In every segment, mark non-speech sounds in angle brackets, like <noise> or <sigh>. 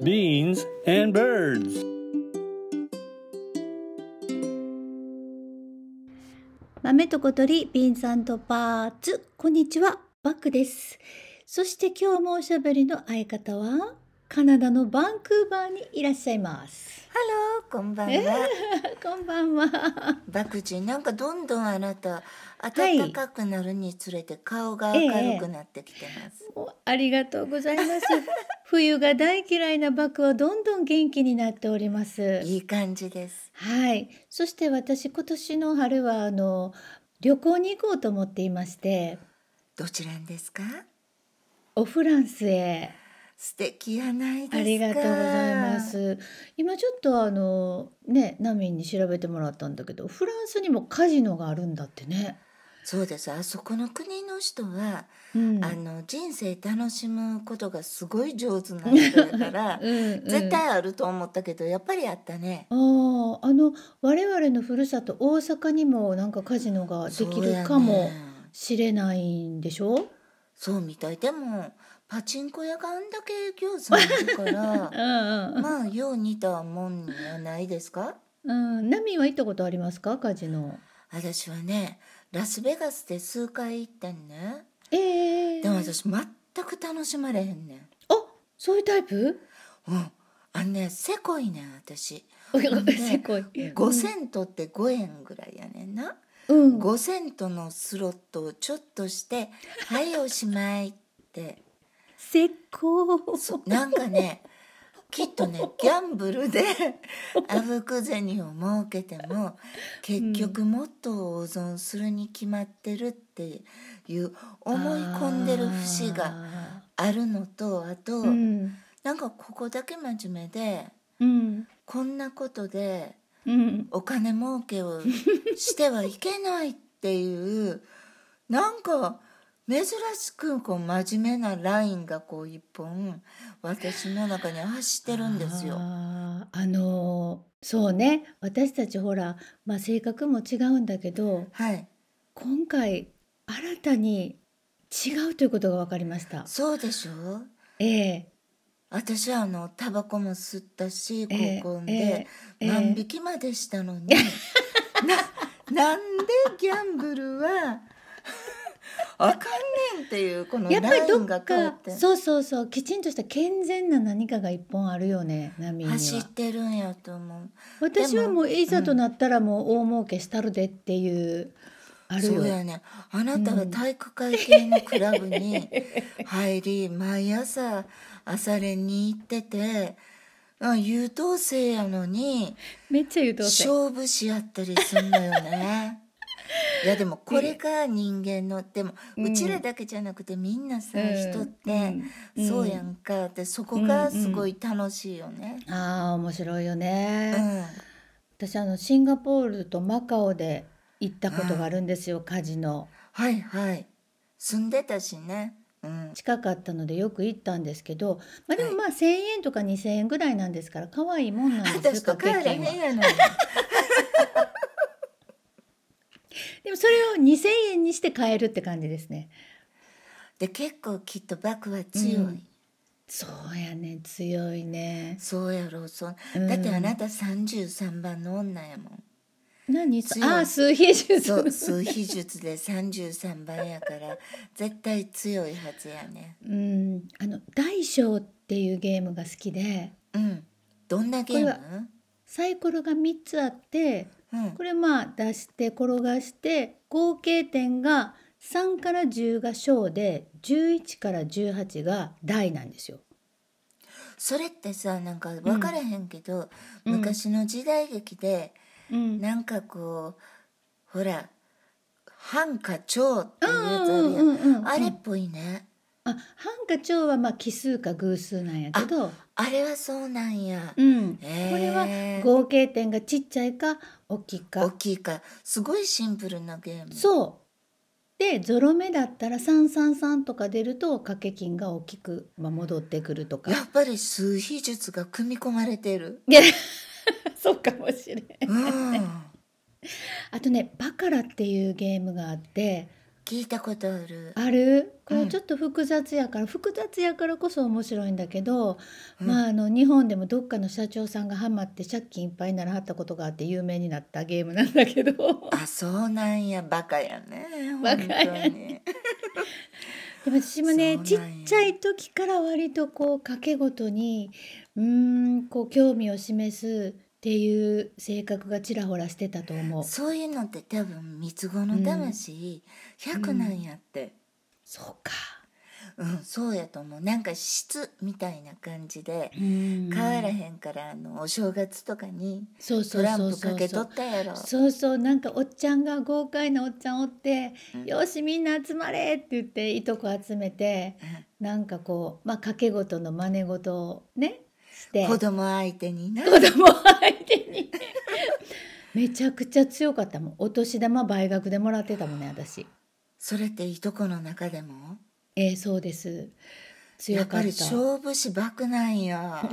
beans, and birds. 豆と小鳥 Beans and Birds こんにちはバックですそして今日もおしゃべりの相方はカナダのバンクーバーにいらっしゃいます Hello、こんばんは。<laughs> こんばんはバクチン、なんかどんどんあなた、い暖かくなるにつれて顔が明るくなってきてます。おありがとうございます冬が大嫌いなバクはどんどん元気になっておりますいい感じです。はいそして私今年の春はあの旅行に行こうと思っていましてどちらんですか？おフランスへ素敵やないですか。ありがとうございま。す。今ちょっとあのね、ナミンに調べてもらったんだけど、フランスにもカジノがあるんだってね。そうです。あそこの国の人は、うん、あの人生楽しむことがすごい上手な人だから、<laughs> うんうん、絶対あると思ったけど、やっぱりあったね。ああ、あの我々のふるさと大阪にもなんかカジノができるかもしれないんでしょ？そうみたい。でも、パチンコ屋があんだけ餃子あるから <laughs> う。んうんまあよう似たもんやないですか？うん。うん、ナミンは行ったことありますか、カジノ。私はねラスベガスで数回行ってんね。ええ。でも私全く楽しまれへんねん。あ、そういうタイプ？うん。あのねせこいねん私。せこい。5セントって5円ぐらいやねんな、うん。5セントのスロットをちょっとして「はいおしまい」って。せっこそなんかねきっとね <laughs> ギャンブルで <laughs> あぶく銭を儲けても結局もっと大損するに決まってるっていう思い込んでる節がああるのとあと、ーうん。なんかここだけ真面目でうん。こんなことでうん。お金儲けをしてはいけないっていうなんか珍しくこう真面目なラインがこう一本私の中に走ってるんですよ。あーあのーそうね。私たちほら、まあ、性格も違うんだけどはい。今回新たに違うということが分かりました。そうでしょ？ええ。私はあのタバコも吸ったしええ高校で、ええ。万引きまでしたのに、<laughs> ななんでギャンブルはあかんねんっていうこのやっぱりどっラインが変わって。かそうそうそうきちんとした健全な何かが一本あるよね波には。走ってるんやと思う。私はでももういざとなったらもう大儲けしたるでっていう、あるよ。そうやね。あなたは体育会系のクラブに <laughs> 入り毎朝朝練に行っててあ優等生やのにめっちゃ言うとせ勝負し合ったりすんのよね <laughs> いやでもこれが人間のでもうちらだけじゃなくてみんなさ、うん。人ってうん。そうやんか。でそこがすごい楽しいよね。ああ面白いようね、ん。私あのシンガポールとマカオで行ったことがあるんですよ、カジノ。はいはい。住んでたしね。うん。近かったのでよく行ったんですけど、まあ、でもはい。まあ1,000円とか2,000円ぐらいなんですから可愛いもんなんですよ私と帰らへん掛け金はやのに。でもそれを2,000円にして買えるって感じですね。で結構きっとバクは強い、うん。そうやね。強いね。そうやろそう。うん。だってあなた33番の女やもん。何？ああ数比術。そう数比術で33番やから絶対強いはずやね。うん。あの大小っていうゲームが好きで。うん。どんなゲーム？こサイコロが3つあってうんこれまあ出して転がして合計点が3から10が小で11から18が大なんですよ。それってさなんか分からへんけど、うん。昔の時代劇でうん、なんかこうほら半か長っていうやつああれっぽいねあ半か長はまあ奇数か偶数なんやけど、あれはそうなんや、うん、これは合計点がちっちゃいか大きいか。大きいか。すごいシンプルなゲーム。そう。でゾロ目だったら333とか出ると掛け金が大きく、まあ、戻ってくるとか。やっぱり数比術が組み込まれてる。い <laughs> やそうかもしれん。うん。あとねバカラっていうゲームがあって聞いたことある。ある？こうん。れちょっと複雑やから、複雑やからこそ面白いんだけど、うん。まああの日本でもどっかの社長さんがハマって借金いっぱいにならはったことがあって有名になったゲームなんだけど。あそうなんや。バカやね。バカや本当に。<laughs> でも私もねちっちゃい時から割とこう賭けごとにうーんこう興味を示すっていう性格がちらほらしてたと思う。そういうのって多分三つ子の魂100なんやって。そうか。うん、そうやと思う。なんか質みたいな感じでうん変わらへんからあのお正月とかにそうそうトランプかけとったやろ。そうそうなんかおっちゃんが豪快なおっちゃんおってうん「よしみんな集まれ!」って言っていとこ集めてなんかこうまあ賭け事の真似事をねして。子供相手にな。子供相手に。<laughs> めちゃくちゃ強かったもん。お年玉倍額でもらってたもんね私それっていとこの中でも？えー、そうです。強やっぱりかった勝負師バクなんや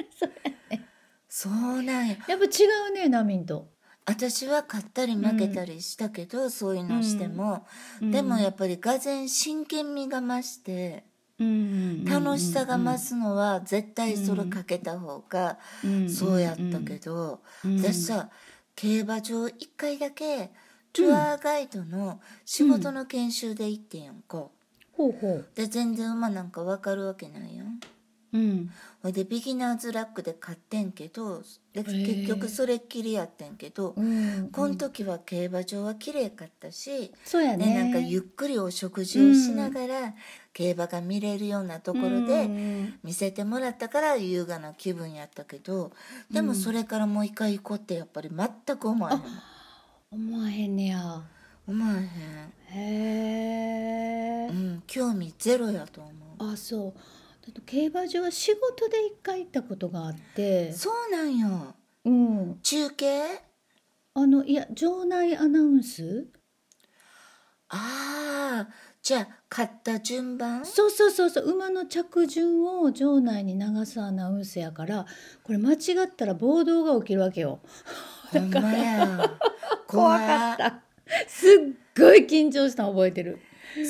<laughs> そうなんややっぱ違うねナミンと、私は勝ったり負けたりしたけど、そういうのしても、うん。でもやっぱりがぜん真剣味が増してうん楽しさが増すのは絶対それかけた方がそうやったけど、うん。私さ競馬場一回だけツアーガイドの仕事の研修で行ってんやんか。ほうほう。で全然馬なんか分かるわけないやん。うん。ほいでビギナーズラックで買ってんけどでー。結局それっきりやってんけど、うんこの時は競馬場は綺麗かったし、そうやね。ね、なんかゆっくりお食事をしながら、競馬が見れるようなところうでん見せてもらったから優雅な気分やったけどでもそれからもう一回行こうってやっぱり全く思わへん思わへんねや。思わへん、へえうん、興味ゼロやと思う。あそう。だと競馬場は仕事で一回行ったことがあって。そうなんよ。うん。中継？あのいや場内アナウンス？ああじゃあ買った順番？そうそうそうそう。馬の着順を場内に流すアナウンスやからこれ間違ったら暴動が起きるわけよ。ほんまや <laughs> 怖かった。すっごい緊張したの覚えてる。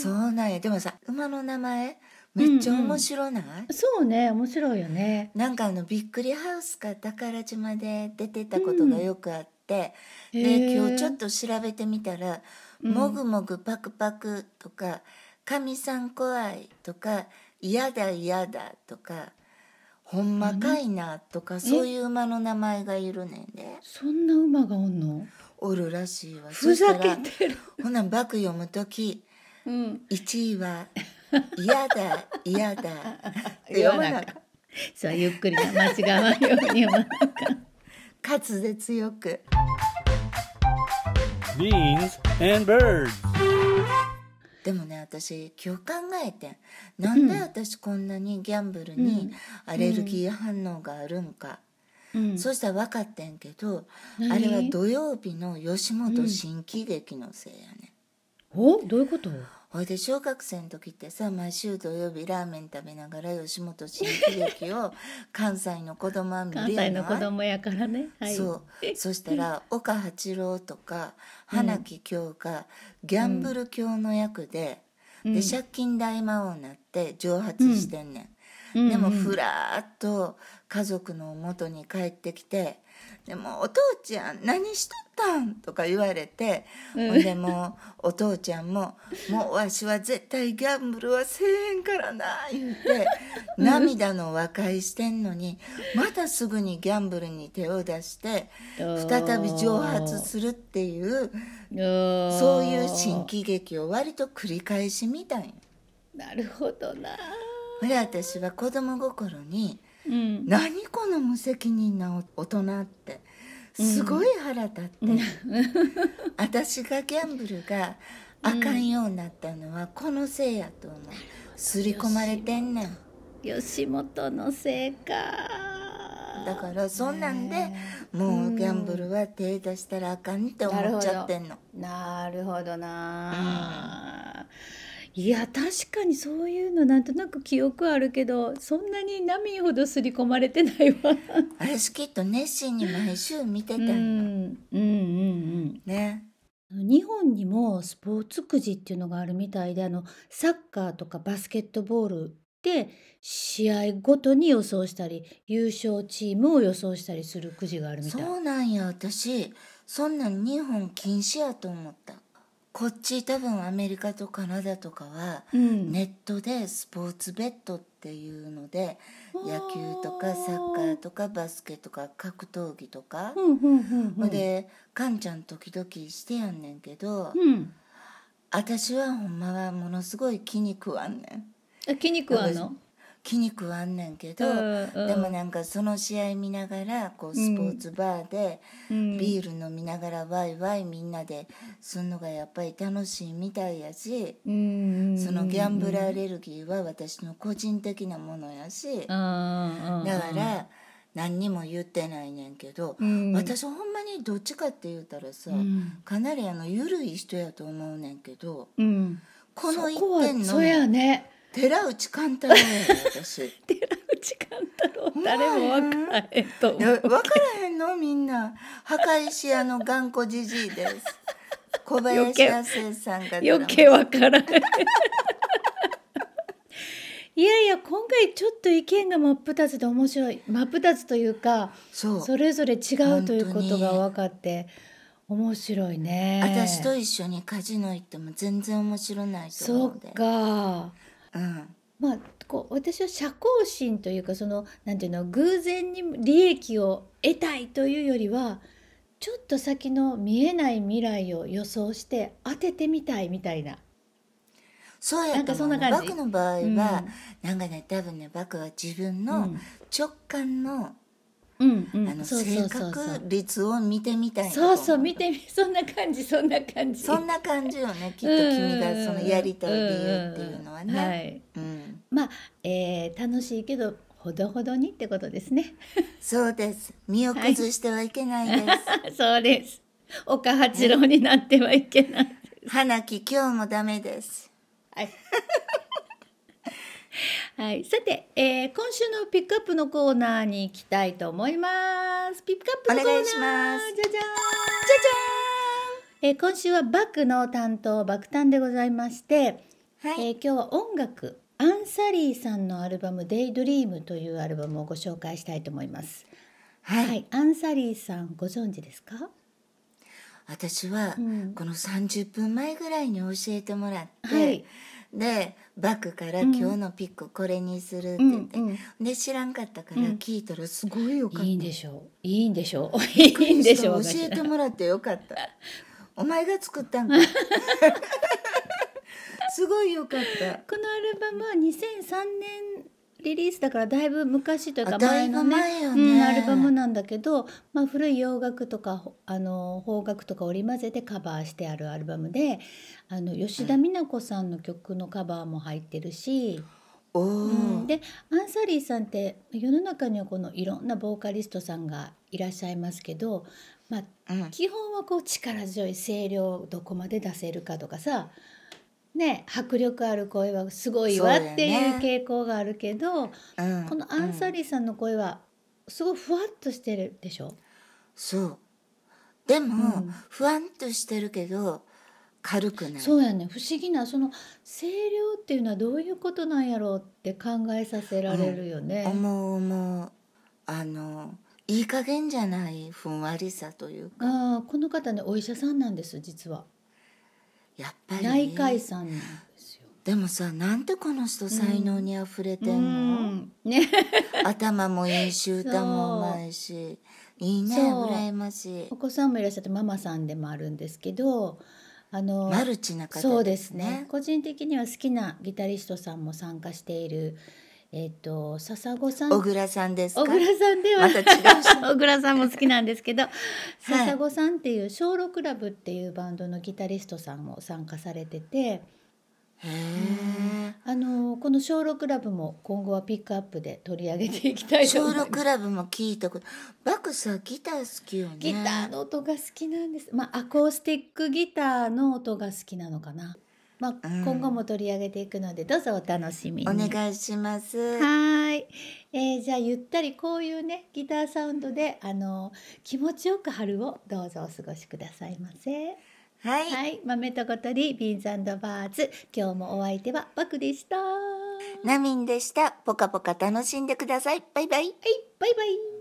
そうなんや。でもさ馬の名前めっちゃ面白ない、そうね面白いよね。なんかあのびっくりハウスか宝島で出てたことがよくあって、へでー。今日ちょっと調べてみたら「もぐもぐパクパク」とか「かみさん怖い」とか「嫌だ嫌だ」とか「ほんまかいな」とかそういう馬の名前がいるねんで。そんな馬がおんの？おるらしいわ。ふざけそしたらてるほなバク読む時うん。1位は「嫌だ嫌だ」って読まなあかん。そうゆっくりな間違わんように読まなあかん。滑舌よく。Beans and birds. でもね私今日考えてん。なんで私こんなにギャンブルにアレルギー反応があるんか、うん。そしたら分かってんけど何？あれは土曜日の吉本新喜劇のせいやね、お？どういうこと？ほいで小学生の時ってさ毎週土曜日ラーメン食べながら吉本新喜劇を <laughs> 関西の子供は見関るやな。い西の子供やからね。はい。そう。そしたら <laughs> 岡八郎とか花木京がギャンブル教の役で、で借金大魔王になって蒸発してんねん、うん。でもふらーっと家族の元に帰ってきて「でもお父ちゃん何しとったん?」とか言われて、ほんでもうお父ちゃんも「もうわしは絶対ギャンブルはせえへんからな」言うて涙の和解してんのにまたすぐにギャンブルに手を出して再び蒸発するっていうそそういう新喜劇を割と繰り返し見たんよ。なるほどな私は子供心にうん。何この無責任な大人って。すごい腹立って、私がギャンブルがあかんようになったのはこのせいやと思う。刷り込まれてんねん。吉本のせいか。だからそんなんでもうギャンブルは手出したらあかんって思っちゃってんの。なるほどな、いや確かにそういうのなんとなく記憶あるけどそんなに波ほど刷り込まれてないわ。私きっと熱心に毎週見てたうんんよ、んうんうん。ね。う日本にもスポーツくじっていうのがあるみたいであのサッカーとかバスケットボールで試合ごとに予想したり優勝チームを予想したりするくじがあるみたい。そうなんや私そんなん日本禁止やと思ったこっち多分アメリカとカナダとかはうんネットでスポーツベッドっていうので野球とかサッカーとかバスケとか格闘技とかうんうんうんうん。でカンちゃん時々してやんねんけどうん。私はほんまはものすごい気に食わんねんあ気に食わんの？気に食わんねんけどうんうん。でもなんかその試合見ながらこうスポーツバーでうん。ビール飲みながらワイワイみんなですんのがやっぱり楽しいみたいやしうんそのギャンブルアレルギーは私の個人的なものやしだあーから何にも言ってないねんけどうん。私ほんまにどっちかって言うたらさうん。かなりあの緩い人やと思うねんけどうん。この一そこは点のそうやね。寺内貫太郎私。<laughs> 寺内貫太郎誰もわからへんと思う。分からへんのみんな墓石屋の頑固じじいです小林亜生さんが余計わからへん。いやいや今回ちょっと意見が真っ二つで面白い真っ二つというかそうそれぞれ違うということが分かって面白いね。私と一緒にカジノ行っても全然面白ないとそう思うでか。うん。まあこう私は社交心というかそのなんていうの偶然に利益を得たいというよりはちょっと先の見えない未来を予想して当ててみたいみたいな。そうやと思バクの場合は、うん。なんかね多分ねバクは自分のうん。直感の,、うんうん。あのそうそ性格率を見てみたいそうそう見てみそんな感じそんな感じ。そんな感じよね <laughs> きっと君がそのやりたい理由っていうのはね、い、うん、まあ、えー楽しいけどほどほどにってことですね。そうです。身を崩してはいけないです、<laughs> そうです。岡八郎になってはいけない <laughs> 花木今日もダメです。はい。<laughs> はい、さて、えー今週のピックアップのコーナーに行きたいと思います。ピックアップのコーナー。お願いしますじゃじゃーん。じゃじゃーん。えー今週はバクの担当バクタンでございまして、はい、えー今日は音楽アンサリーさんのアルバム「デイドリームというアルバムをご紹介したいと思います。はいはい、アンサリーさんご存知ですか？私はうんこの30分前ぐらいに教えてもらって、はいでバッグから今日のピックこれにするって言って、うんうん。で知らんかったからうん。聞いたらすごいよかった、いいんでしょう。いいんでしょう。いいんでしょう。教えてもらってよかった。<laughs> お前が作ったんか。<laughs> すごいよかった。このアルバムは2003年リリースだからだいぶ昔というかあ前のねね。うん、アルバムなんだけど、まあ、古い洋楽とかほあの邦楽とか織り交ぜてカバーしてあるアルバムであの吉田美奈子さんの曲のカバーも入ってるし、うんでアンサリーさんって世の中にはこのいろんなボーカリストさんがいらっしゃいますけど、まあ、うん。基本はこう力強い声量をどこまで出せるかとかさね迫力ある声はすごいわっていう傾向があるけど、うんこのアンサうんリーさんの声はすごいふわっとしてるでしょ、そう。でも、うん。ふわんとしてるけど軽くない。そうやね。不思議なその声量っていうのはどういうことなんやろうって考えさせられるよね。思う思う。あのいい加減じゃないふんわりさというか。あーこの方ねお医者さんなんです実はやっぱり。内科医さんなんですよ。でもさなんてこの人才能にあふれてんの、うん。ね。<laughs> 頭もいいし歌もうまいしいいね羨ましい。お子さんもいらっしゃってママさんでもあるんですけどあのマルチな方そうですね。個人的には好きなギタリストさんも参加しているえっ、と笹子さん。小倉さんですか？小倉さんでは。また違う。し <laughs> 小倉さんも好きなんですけど、<laughs> 笹子さんっていう小六クラブっていうバンドのギタリストさんも参加されてて。へえ。あのこの小六クラブも今後はピックアップで取り上げていきたいと思います。小六クラブも聞いたことバクさギター好きよね。ギターの音が好きなんです。まあアコースティックギターの音が好きなのかな。まあ、今後も取り上げていくので、どうぞお楽しみに。お願いします。はい、えー、じゃあゆったりこういうねギターサウンドであの気持ちよく春をどうぞお過ごしくださいませ。はい、はい、豆と小鳥ビーンズバーズ今日もお相手はバクでした。ナミンでした。ポカポカ楽しんでください。バイバイ。はい、バイバイ。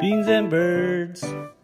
Beans and.